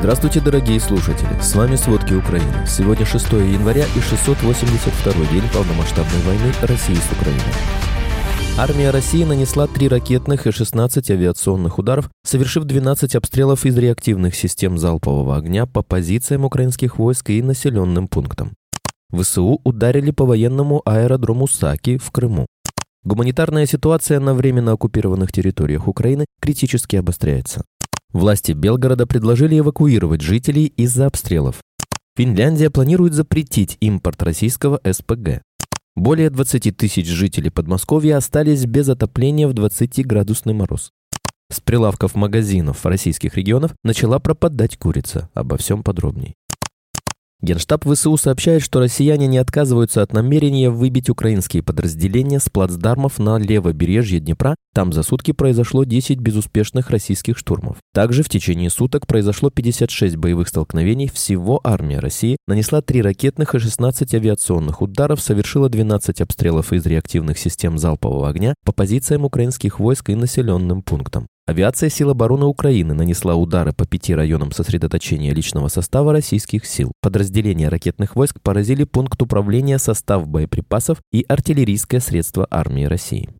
Здравствуйте, дорогие слушатели! С вами «Сводки Украины». Сегодня 6 января и 682 день полномасштабной войны России с Украиной. Армия России нанесла 3 ракетных и 16 авиационных ударов, совершив 12 обстрелов из реактивных систем залпового огня по позициям украинских войск и населенным пунктам. ВСУ ударили по военному аэродрому Саки в Крыму. Гуманитарная ситуация на временно оккупированных территориях Украины критически обостряется. Власти Белгорода предложили эвакуировать жителей из-за обстрелов. Финляндия планирует запретить импорт российского СПГ. Более 20 тысяч жителей Подмосковья остались без отопления в 20-градусный мороз. С прилавков магазинов российских регионов начала пропадать курица. Обо всем подробней. Генштаб ВСУ сообщает, что россияне не отказываются от намерения выбить украинские подразделения с плацдармов на левобережье Днепра. Там за сутки произошло 10 безуспешных российских штурмов. Также в течение суток произошло 56 боевых столкновений. Всего армия России нанесла 3 ракетных и 16 авиационных ударов, совершила 12 обстрелов из реактивных систем залпового огня по позициям украинских войск и населенным пунктам. Авиация сил обороны Украины нанесла удары по пяти районам сосредоточения личного состава российских сил. Подразделения ракетных войск поразили пункт управления состав боеприпасов и артиллерийское средство армии России.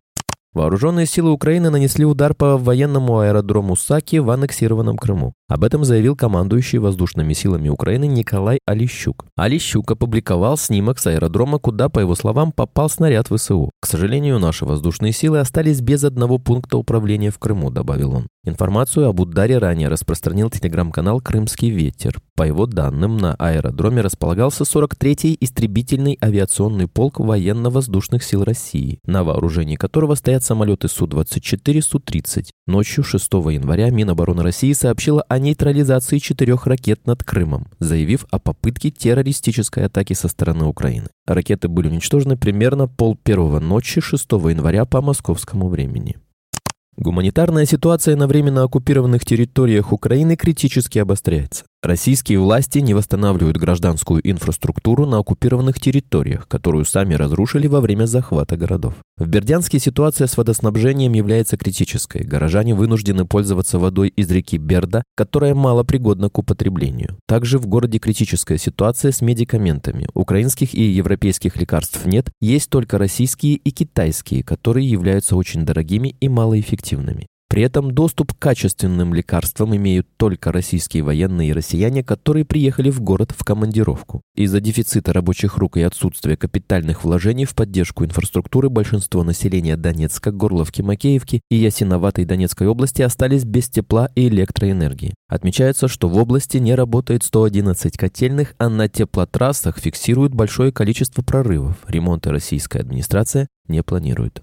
Вооруженные силы Украины нанесли удар по военному аэродрому Саки в аннексированном Крыму. Об этом заявил командующий воздушными силами Украины Николай Алищук. Алищук опубликовал снимок с аэродрома, куда, по его словам, попал снаряд ВСУ. «К сожалению, наши воздушные силы остались без одного пункта управления в Крыму», добавил он. Информацию об ударе ранее распространил телеграм-канал «Крымский ветер». По его данным, на аэродроме располагался 43-й истребительный авиационный полк военно-воздушных сил России, на вооружении которого стоят самолеты Су-24, Су-30. Ночью 6 января Минобороны России сообщила о нейтрализации четырех ракет над Крымом, заявив о попытке террористической атаки со стороны Украины. Ракеты были уничтожены примерно пол первого ночи 6 января по московскому времени. Гуманитарная ситуация на временно оккупированных территориях Украины критически обостряется. Российские власти не восстанавливают гражданскую инфраструктуру на оккупированных территориях, которую сами разрушили во время захвата городов. В Бердянске ситуация с водоснабжением является критической. Горожане вынуждены пользоваться водой из реки Берда, которая мало пригодна к употреблению. Также в городе критическая ситуация с медикаментами. Украинских и европейских лекарств нет, есть только российские и китайские, которые являются очень дорогими и малоэффективными. При этом доступ к качественным лекарствам имеют только российские военные и россияне, которые приехали в город в командировку. Из-за дефицита рабочих рук и отсутствия капитальных вложений в поддержку инфраструктуры большинство населения Донецка, Горловки, Макеевки и Ясиноватой Донецкой области остались без тепла и электроэнергии. Отмечается, что в области не работает 111 котельных, а на теплотрассах фиксируют большое количество прорывов. Ремонта российская администрация не планирует.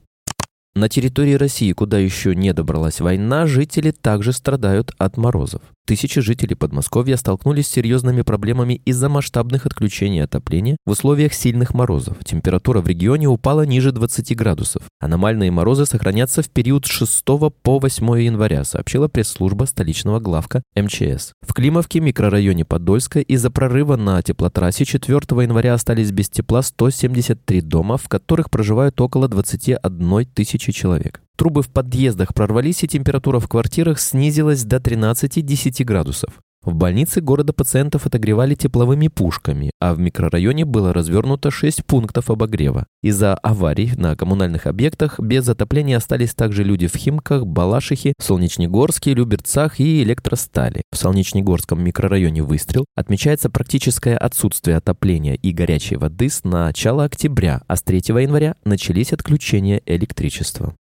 На территории России, куда еще не добралась война, жители также страдают от морозов. Тысячи жителей Подмосковья столкнулись с серьезными проблемами из-за масштабных отключений отопления в условиях сильных морозов. Температура в регионе упала ниже 20 градусов. Аномальные морозы сохранятся в период с 6 по 8 января, сообщила пресс-служба столичного главка МЧС. В Климовке, микрорайоне Подольска, из-за прорыва на теплотрассе 4 января остались без тепла 173 дома, в которых проживают около 21 тысячи человек. Трубы в подъездах прорвались, и температура в квартирах снизилась до 13-10 градусов. В больнице города пациентов отогревали тепловыми пушками, а в микрорайоне было развернуто 6 пунктов обогрева. Из-за аварий на коммунальных объектах без отопления остались также люди в Химках, Балашихе, Солнечнегорске, Люберцах и Электростали. В Солнечнегорском микрорайоне «Выстрел» отмечается практическое отсутствие отопления и горячей воды с начала октября, а с 3 января начались отключения электричества.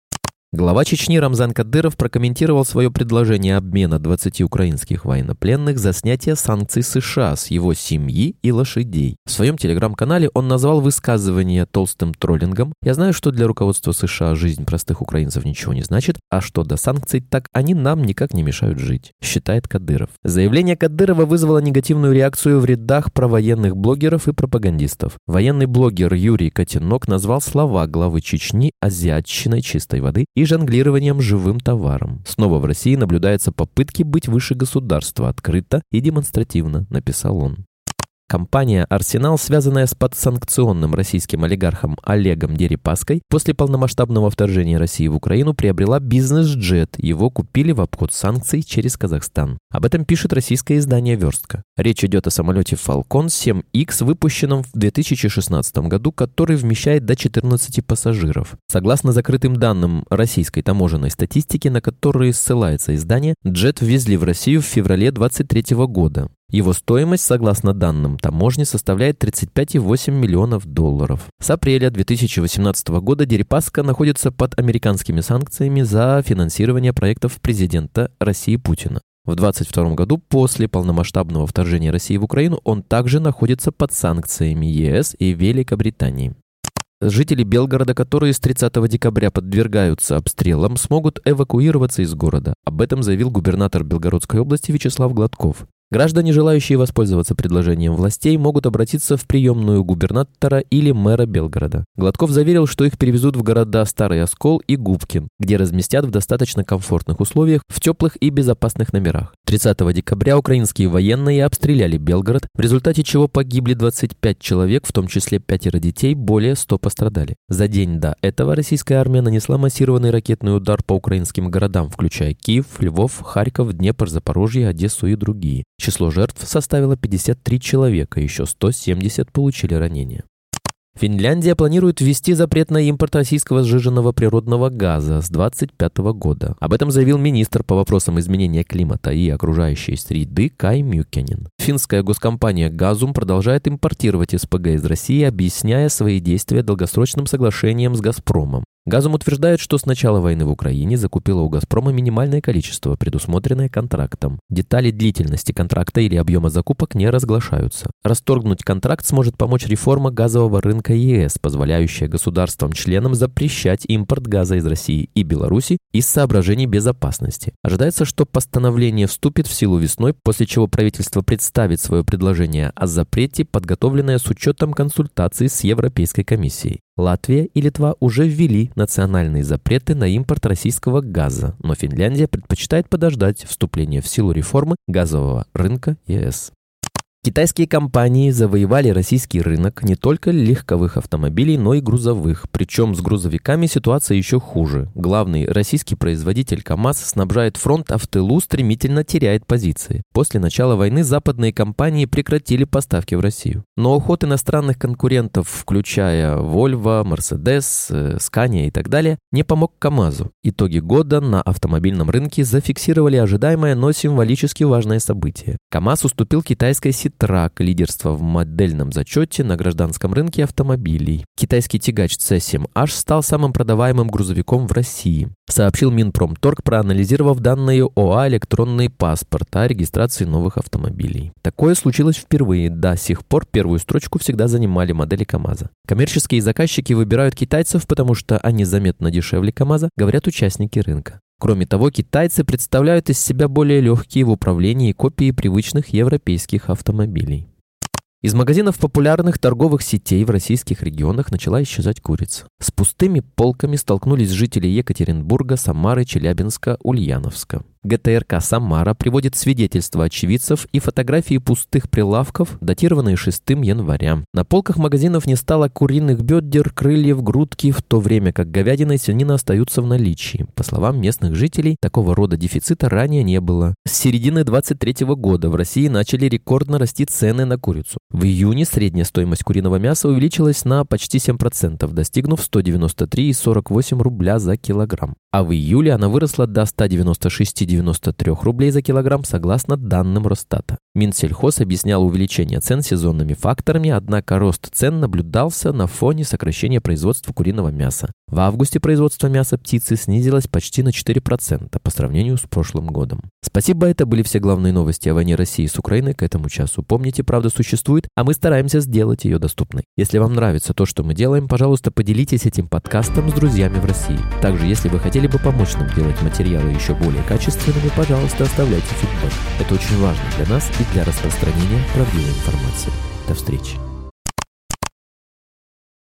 Глава Чечни Рамзан Кадыров прокомментировал свое предложение обмена 20 украинских военнопленных за снятие санкций США с его семьи и лошадей. В своем телеграм-канале он назвал высказывание толстым троллингом. «Я знаю, что для руководства США жизнь простых украинцев ничего не значит, а что до санкций, так они нам никак не мешают жить», считает Кадыров. Заявление Кадырова вызвало негативную реакцию в рядах провоенных блогеров и пропагандистов. Военный блогер Юрий Котенок назвал слова главы Чечни азиатчиной чистой воды и жонглированием живым товаром. Снова в России наблюдаются попытки быть выше государства открыто и демонстративно, написал он. Компания «Арсенал», связанная с подсанкционным российским олигархом Олегом Дерипаской, после полномасштабного вторжения России в Украину приобрела бизнес-джет. Его купили в обход санкций через Казахстан. Об этом пишет российское издание «Верстка». Речь идет о самолете Falcon 7X, выпущенном в 2016 году, который вмещает до 14 пассажиров. Согласно закрытым данным российской таможенной статистики, на которые ссылается издание, джет ввезли в Россию в феврале 2023 года. Его стоимость, согласно данным таможни, составляет 35,8 миллионов долларов. С апреля 2018 года Дерипаска находится под американскими санкциями за финансирование проектов президента России Путина. В 2022 году, после полномасштабного вторжения России в Украину, он также находится под санкциями ЕС и Великобритании. Жители Белгорода, которые с 30 декабря подвергаются обстрелам, смогут эвакуироваться из города. Об этом заявил губернатор Белгородской области Вячеслав Гладков. Граждане, желающие воспользоваться предложением властей, могут обратиться в приемную губернатора или мэра Белгорода. Гладков заверил, что их перевезут в города Старый Оскол и Губкин, где разместят в достаточно комфортных условиях в теплых и безопасных номерах. 30 декабря украинские военные обстреляли Белгород, в результате чего погибли 25 человек, в том числе пятеро детей, более 100 пострадали. За день до этого российская армия нанесла массированный ракетный удар по украинским городам, включая Киев, Львов, Харьков, Днепр, Запорожье, Одессу и другие. Число жертв составило 53 человека, еще 170 получили ранения. Финляндия планирует ввести запрет на импорт российского сжиженного природного газа с 2025 года. Об этом заявил министр по вопросам изменения климата и окружающей среды Кай Мюкенин. Финская госкомпания «Газум» продолжает импортировать СПГ из России, объясняя свои действия долгосрочным соглашением с «Газпромом». Газом утверждает, что с начала войны в Украине закупила у «Газпрома» минимальное количество, предусмотренное контрактом. Детали длительности контракта или объема закупок не разглашаются. Расторгнуть контракт сможет помочь реформа газового рынка ЕС, позволяющая государствам-членам запрещать импорт газа из России и Беларуси из соображений безопасности. Ожидается, что постановление вступит в силу весной, после чего правительство представит свое предложение о запрете, подготовленное с учетом консультаций с Европейской комиссией. Латвия и Литва уже ввели национальные запреты на импорт российского газа, но Финляндия предпочитает подождать вступления в силу реформы газового рынка ЕС. Китайские компании завоевали российский рынок не только легковых автомобилей, но и грузовых. Причем с грузовиками ситуация еще хуже. Главный российский производитель КАМАЗ снабжает фронт, а в тылу стремительно теряет позиции. После начала войны западные компании прекратили поставки в Россию. Но уход иностранных конкурентов, включая Volvo, Mercedes, э, Scania и так далее, не помог КАМАЗу. Итоги года на автомобильном рынке зафиксировали ожидаемое, но символически важное событие. КАМАЗ уступил китайской Citroёn трак лидерства в модельном зачете на гражданском рынке автомобилей. Китайский тягач C7H стал самым продаваемым грузовиком в России, сообщил Минпромторг, проанализировав данные ОА «Электронный паспорт» о регистрации новых автомобилей. Такое случилось впервые. До сих пор первую строчку всегда занимали модели КАМАЗа. Коммерческие заказчики выбирают китайцев, потому что они заметно дешевле КАМАЗа, говорят участники рынка. Кроме того, китайцы представляют из себя более легкие в управлении копии привычных европейских автомобилей. Из магазинов популярных торговых сетей в российских регионах начала исчезать курица. С пустыми полками столкнулись жители Екатеринбурга, Самары, Челябинска, Ульяновска. ГТРК «Самара» приводит свидетельства очевидцев и фотографии пустых прилавков, датированные 6 января. На полках магазинов не стало куриных бедер, крыльев, грудки, в то время как говядина и свинина остаются в наличии. По словам местных жителей, такого рода дефицита ранее не было. С середины 23 года в России начали рекордно расти цены на курицу. В июне средняя стоимость куриного мяса увеличилась на почти 7%, достигнув 193,48 рубля за килограмм. А в июле она выросла до 196,90 93 рублей за килограмм согласно данным Росстата. Минсельхоз объяснял увеличение цен сезонными факторами, однако рост цен наблюдался на фоне сокращения производства куриного мяса. В августе производство мяса птицы снизилось почти на 4% по сравнению с прошлым годом. Спасибо, это были все главные новости о войне России с Украиной к этому часу. Помните, правда существует, а мы стараемся сделать ее доступной. Если вам нравится то, что мы делаем, пожалуйста, поделитесь этим подкастом с друзьями в России. Также, если вы хотели бы помочь нам делать материалы еще более качественными, пожалуйста, оставляйте фидбэк. Это очень важно для нас и для распространения правдивой информации. До встречи.